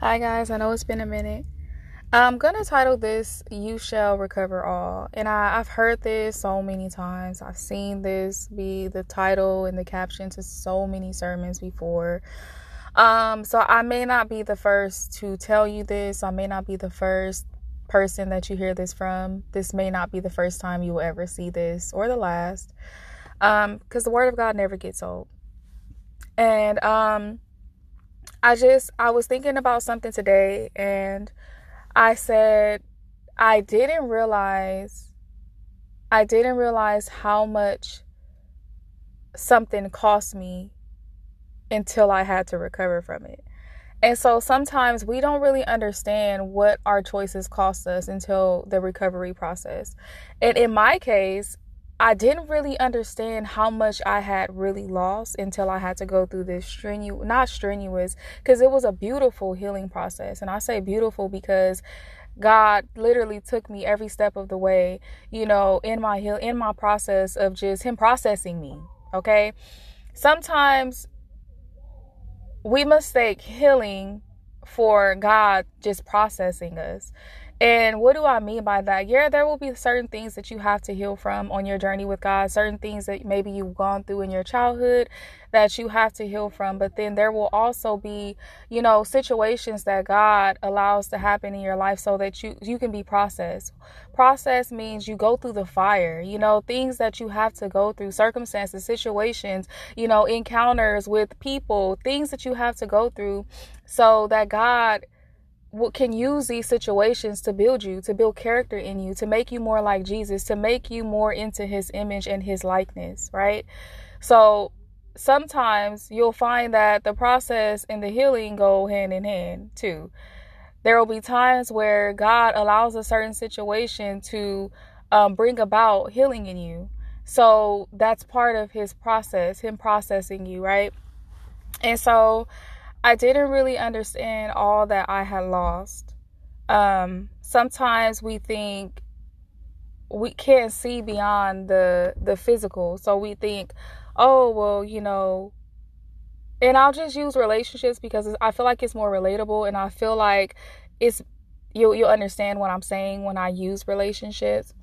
Hi, guys. I know it's been a minute. I'm going to title this You Shall Recover All. And I, have heard this so many times. I've seen this be the title and the caption to so many sermons before. Um, so I may not be the first to tell you this. I may not be the first person that you hear this from. This may not be the first time you will ever see this or the last. Um, because the word of God never gets old. And um I just I was thinking about something today and I said I didn't realize I didn't realize how much something cost me until I had to recover from it. And so sometimes we don't really understand what our choices cost us until the recovery process. And in my case, I didn't really understand how much I had really lost until I had to go through this strenuous, not strenuous, because it was a beautiful healing process. And I say beautiful because God literally took me every step of the way, you know, in my heal in my process of just him processing me. Okay. Sometimes we mistake healing for God just processing us. And what do I mean by that? Yeah, there will be certain things that you have to heal from on your journey with God, certain things that maybe you've gone through in your childhood that you have to heal from. But then there will also be, you know, situations that God allows to happen in your life so that you you can be processed. Process means you go through the fire, you know, things that you have to go through, circumstances, situations, you know, encounters with people, things that you have to go through so that God can use these situations to build you, to build character in you, to make you more like Jesus, to make you more into his image and his likeness, right? So sometimes you'll find that the process and the healing go hand in hand too. There will be times where God allows a certain situation to um, bring about healing in you. So that's part of his process, him processing you, right? And so I didn't really understand all that I had lost. Um, sometimes we think we can't see beyond the the physical, so we think, oh well, you know. And I'll just use relationships because I feel like it's more relatable, and I feel like it's you you'll understand what I'm saying when I use relationships.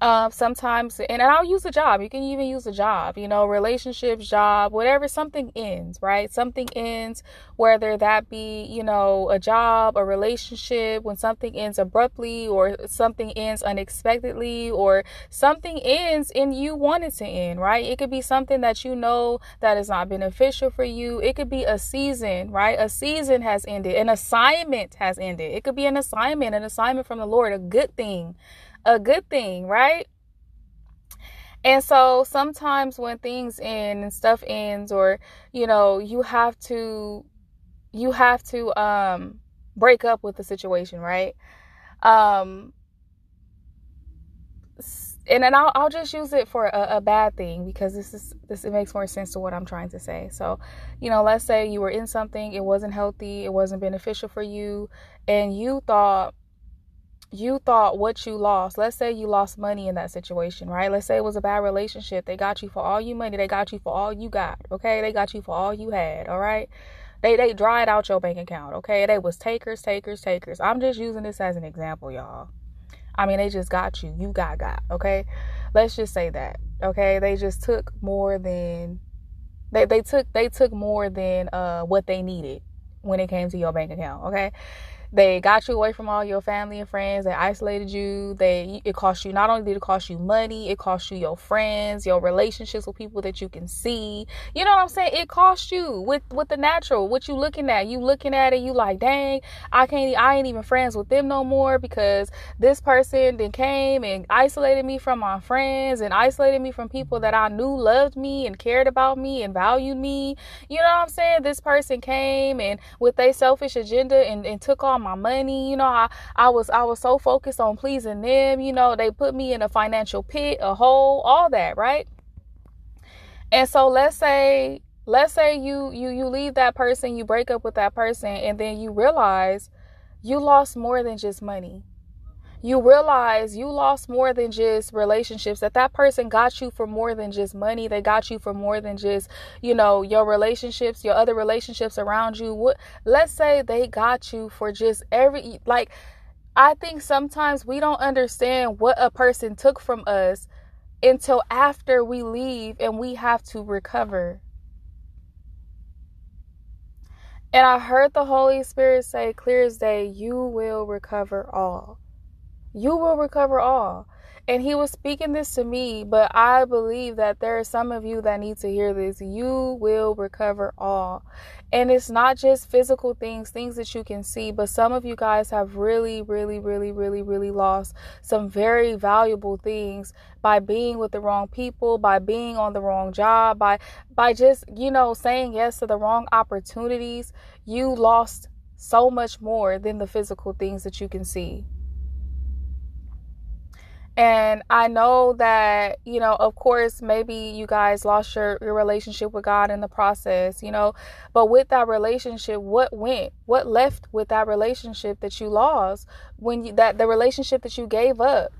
Uh, sometimes, and, I'll use a job. You can even use a job, you know, relationships, job, whatever. Something ends, right? Something ends, whether that be, you know, a job, a relationship, when something ends abruptly, or something ends unexpectedly, or something ends and you want it to end, right? It could be something that you know that is not beneficial for you. It could be a season, right? A season has ended, an assignment has ended. It could be an assignment, an assignment from the Lord, a good thing a good thing, right? And so sometimes when things end and stuff ends or you know, you have to you have to um break up with the situation, right? Um and then I'll, I'll just use it for a, a, bad thing because this is this it makes more sense to what I'm trying to say. So, you know, let's say you were in something, it wasn't healthy, it wasn't beneficial for you, and you thought you thought what you lost, let's say you lost money in that situation, right? Let's say it was a bad relationship. They got you for all you money, they got you for all you got, okay? They got you for all you had, all right? They they dried out your bank account, okay? They was takers, takers, takers. I'm just using this as an example, y'all. I mean, they just got you. You got got, okay? Let's just say that. Okay? They just took more than they they took they took more than uh what they needed when it came to your bank account, okay? They got you away from all your family and friends. They isolated you. They it cost you not only did it cost you money, it cost you your friends, your relationships with people that you can see. You know what I'm saying? It cost you with with the natural. What you looking at? You looking at it, you like, dang, I can't I ain't even friends with them no more because this person then came and isolated me from my friends and isolated me from people that I knew loved me and cared about me and valued me. You know what I'm saying? This person came and with a selfish agenda and, and took all my money. You know, I, I was I was so focused on pleasing them. You know, they put me in a financial pit, a hole, all that, right? And so let's say let's say you you you leave that person, you break up with that person, and then you realize you lost more than just money. You realize you lost more than just relationships that that person got you for more than just money. They got you for more than just you know your relationships your other relationships around you. What let's say they got you for just every like i think sometimes we don't understand what a person took from us until after we leave and we have to recover. And I heard the Holy Spirit say, clear as day, you will recover all. You will recover all. And he was speaking this to me, but I believe that there are some of you that need to hear this. You will recover all. And it's not just physical things, things that you can see, but some of you guys have really, really, really, really, really lost some very valuable things by being with the wrong people, by being on the wrong job, by by just, you know, saying yes to the wrong opportunities. You lost so much more than the physical things that you can see. And I know that, you know, of course, maybe you guys lost your, your relationship with God in the process, you know, but with that relationship, what went? What left with that relationship that you lost when you, that the relationship that you gave up?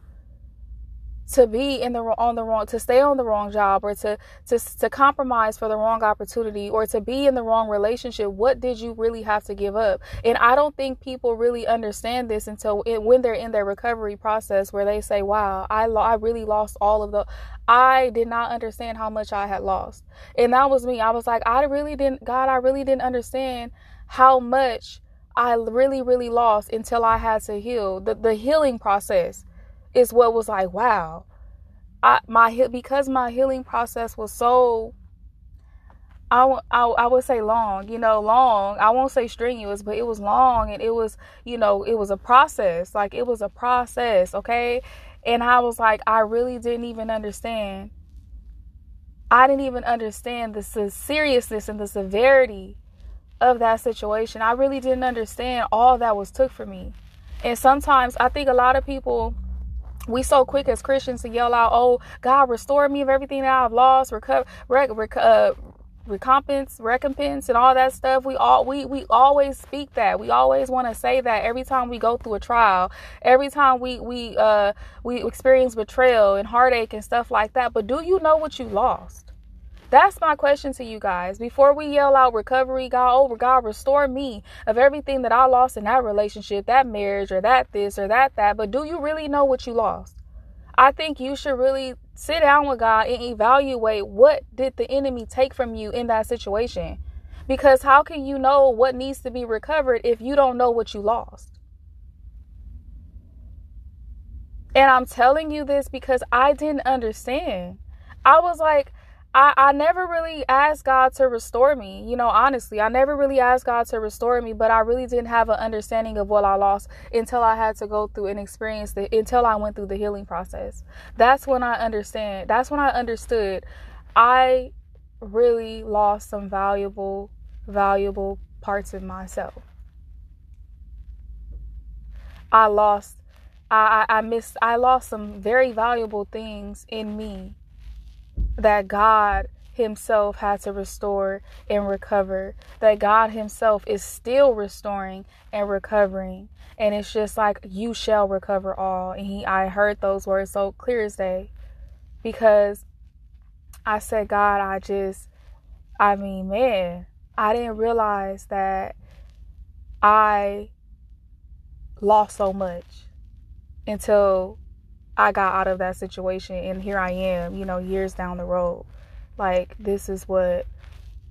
To be in the on the wrong to stay on the wrong job or to to to compromise for the wrong opportunity or to be in the wrong relationship what did you really have to give up? And i don't think people really understand this until it, when they're in their recovery process where they say wow i lo- i really lost all of the i did not understand how much i had lost. And that was me. I was like i really didn't god i really didn't understand how much i really really lost until i had to heal. The the healing process is what was like, wow. I my because my healing process was so I, I, I would say long, you know, long. I won't say strenuous, but it was long and it was, you know, it was a process. Like it was a process, okay? And I was like, I really didn't even understand. I didn't even understand the seriousness and the severity of that situation. I really didn't understand all that was took for me. And sometimes I think a lot of people we so quick as Christians to yell out, "Oh, God, restore me of everything that I've lost, recover, rec- rec- uh, recompense, recompense, and all that stuff." We all we we always speak that. We always want to say that every time we go through a trial, every time we we uh we experience betrayal and heartache and stuff like that. But do you know what you lost? That's my question to you guys. Before we yell out recovery, God, oh, God, restore me of everything that I lost in that relationship, that marriage, or that this, or that, that. But do you really know what you lost? I think you should really sit down with God and evaluate what did the enemy take from you in that situation. Because how can you know what needs to be recovered if you don't know what you lost? And I'm telling you this because I didn't understand. I was like, I, I never really asked God to restore me. You know, honestly, I never really asked God to restore me, but I really didn't have an understanding of what I lost until I had to go through and experience it, until I went through the healing process. That's when I understand. That's when I understood I really lost some valuable, valuable parts of myself. I lost, I, I, I missed, I lost some very valuable things in me that God Himself had to restore and recover, that God Himself is still restoring and recovering. And it's just like, you shall recover all. And he, I heard those words so clear as day because I said, God, I just, I mean, man, I didn't realize that I lost so much until I got out of that situation and here I am, you know, years down the road. Like this is what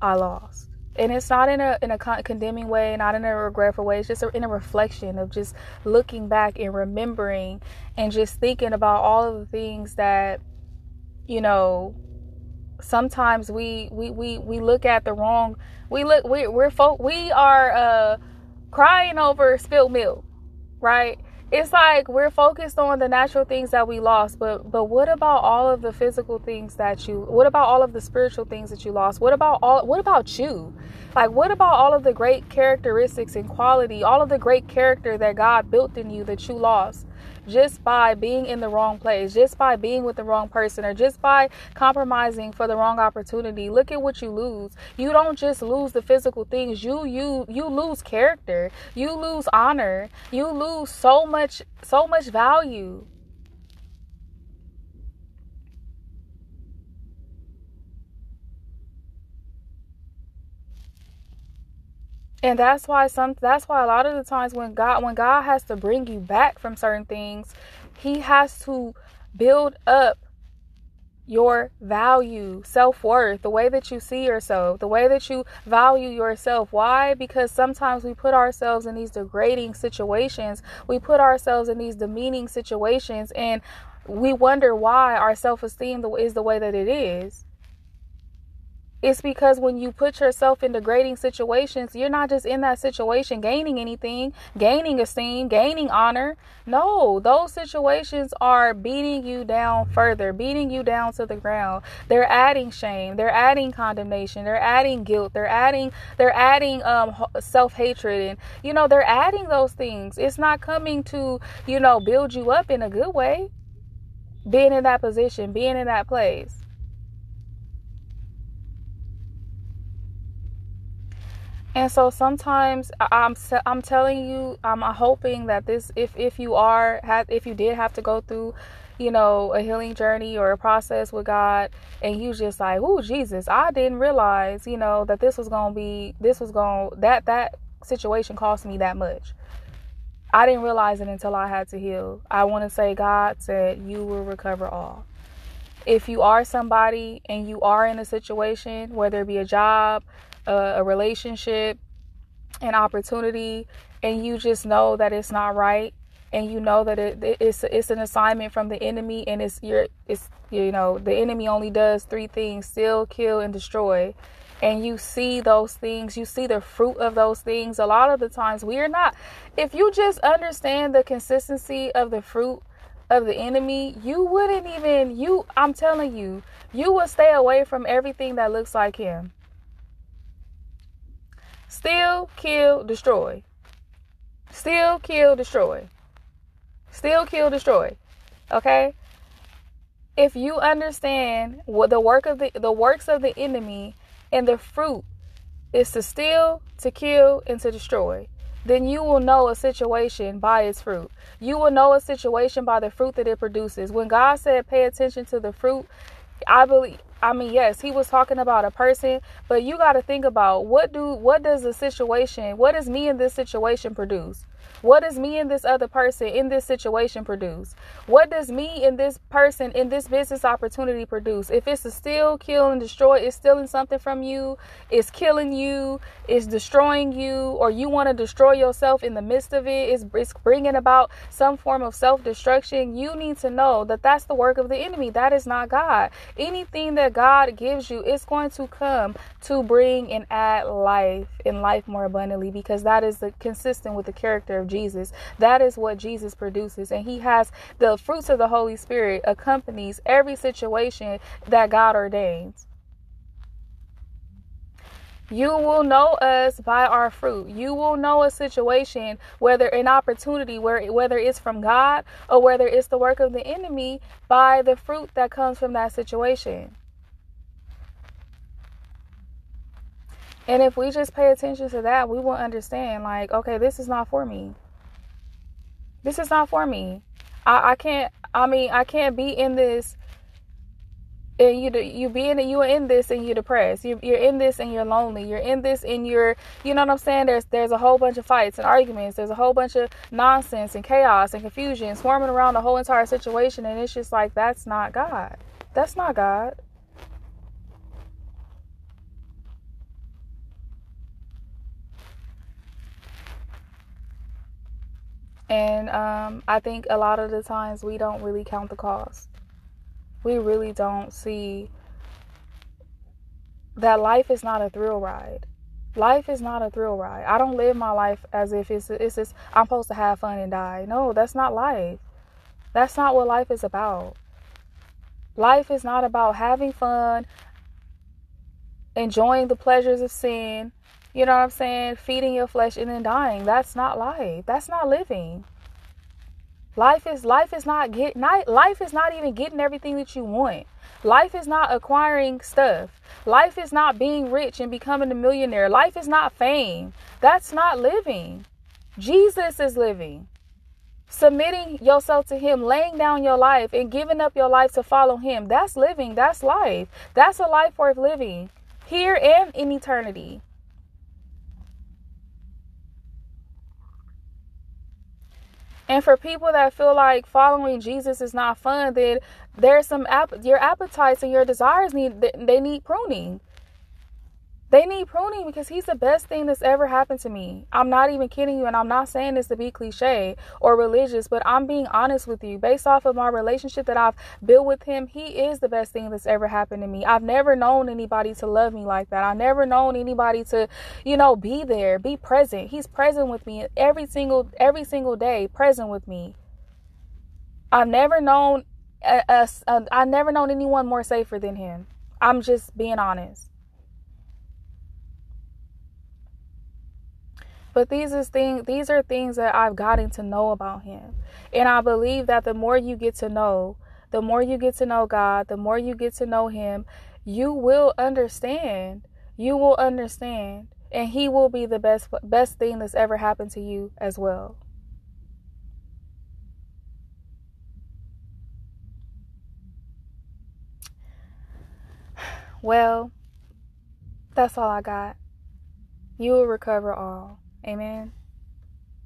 I lost. And it's not in a in a condemning way, not in a regretful way. It's just in a reflection of just looking back and remembering and just thinking about all of the things that you know sometimes we we we, we look at the wrong we look we, we're folk we are uh crying over spilled milk right it's like we're focused on the natural things that we lost but but what about all of the physical things that you what about all of the spiritual things that you lost? What about all what about you? Like what about all of the great characteristics and quality all of the great character that god built in you that you lost just by being in the wrong place, just by being with the wrong person, or just by compromising for the wrong opportunity. Look at what you lose. You don't just lose the physical things. You you you lose character. You lose honor. You lose so much so much value. And that's why some that's why a lot of the times when God when God has to bring you back from certain things, he has to build up your value, self worth, the way that you see yourself, the way that you value yourself. Why? Because sometimes we put ourselves in these degrading situations, we put ourselves in these demeaning situations, and we wonder why our self esteem is the way that it is. It's because when you put yourself in degrading situations, you're not just in that situation gaining anything, gaining esteem, gaining honor. No, those situations are beating you down further, beating you down to the ground. They're adding shame, they're adding condemnation, they're adding guilt, they're adding they're adding um self-hatred and you know, they're adding those things. It's not coming to, you know, build you up in a good way. Being in that position, being in that place. And so sometimes I'm I'm telling you I'm hoping that this if if you are if you did have to go through you know a healing journey or a process with God and you just like oh Jesus I didn't realize you know that this was to be this was gonna that that situation cost me that much. I didn't realize it until I had to heal. I want to say God said you will recover all. If you are somebody and you are in a situation whether it be a job a, relationship, an opportunity, and you just know that it's not right, and you know that it, it's it's an assignment from the enemy, and it's your it's you know the enemy only does three things: steal, kill, and destroy. And you see those things, you see the fruit of those things. A lot of the times, we are not. If you just understand the consistency of the fruit of the enemy, you wouldn't even you. I'm telling you, you will stay away from everything that looks like him. Steal, kill, destroy. Steal, kill, destroy. Steal, kill, destroy. Okay? If you understand what the work of the the works of the enemy and the fruit is to steal, to kill, and to destroy, then you will know a situation by its fruit. You will know a situation by the fruit that it produces. When God said pay attention to the fruit, I believe I mean, yes, he was talking about a person, but you got to think about what do what does the situation, what does me in this situation produce? What does me and this other person in this situation produce? What does me and this person in this business opportunity produce? If it's to steal, kill, and destroy, it's stealing something from you, it's killing you, it's destroying you, or you want to destroy yourself in the midst of it, it's, it's bringing about some form of self destruction, you need to know that that's the work of the enemy. That is not God. Anything that God gives you is going to come to bring and add life and life more abundantly because that is the, consistent with the character of Jesus. That is what Jesus produces. And he has the fruits of the Holy Spirit accompanies every situation that God ordains. You will know us by our fruit. You will know a situation, whether an opportunity, where whether it's from God or whether it's the work of the enemy, by the fruit that comes from that situation. And if we just pay attention to that, we will understand like, okay, this is not for me. This is not for me. I, I can't I mean, I can't be in this and you you be in it you are in this and you're depressed. You're, you're in this and you're lonely. You're in this and you're you know what i'm saying? There's there's a whole bunch of fights and arguments. There's a whole bunch of nonsense and chaos and confusion swarming around the whole entire situation. And it's just like that's not god. That's not god And um, I think a lot of the times we don't really count the cost. We really don't see that life is not a thrill ride. Life is not a thrill ride. I don't live my life as if it's it's just I'm supposed to have fun and die. No, that's not life. That's not what life is about. Life is not about having fun, enjoying the pleasures of sin, you know what I'm saying? Feeding your flesh and then dying. That's not life. That's not living. Life is life is not get not life is not even getting everything that you want. Life is not acquiring stuff. Life is not being rich and becoming a millionaire. Life is not fame. That's not living. Jesus is living. Submitting yourself to Him, laying down your life and giving up your life to follow Him. That's living. That's life. That's a life worth living here and in eternity. And for people that feel like following Jesus is not fun, then there's some app- your appetites and your desires need they need pruning. They need pruning because he's the best thing that's ever happened to me. I'm not even kidding you, and I'm not saying this to be cliche or religious, but I'm being honest with you. Based off of my relationship that I've built with him, he is the best thing that's ever happened to me. I've never known anybody to love me like that. I've never known anybody to, you know, be there, be present. He's present with me every single every single day, present with me. I've never known a, a, a, I've never known anyone more safer than him. I'm just being honest. But these is things these are things that I've gotten to know about him. And I believe that the more you get to know, the more you get to know God, the more you get to know him, you will understand. You will understand and he will be the best best thing that's ever happened to you as well. Well, that's all I got. You will recover all. Amen.